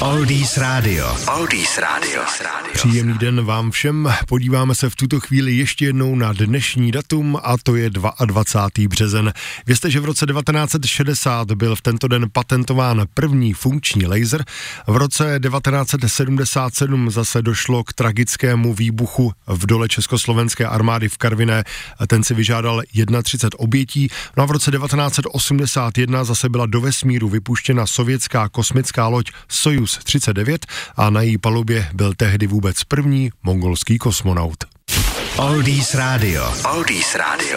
Oldies Radio. Oldies Radio. Příjemný den vám všem. Podíváme se v tuto chvíli ještě jednou na dnešní datum a to je 22. březen. Vězte, že v roce 1960 byl v tento den patentován první funkční laser. V roce 1977 zase došlo k tragickému výbuchu v dole Československé armády v Karviné. Ten si vyžádal 31 obětí. No a v roce 1981 zase byla do vesmíru vypuštěna sovětská kosmická loď Sojus 39 a na její palubě byl tehdy vůbec první mongolský kosmonaut. Oldies Radio. Oldies Radio.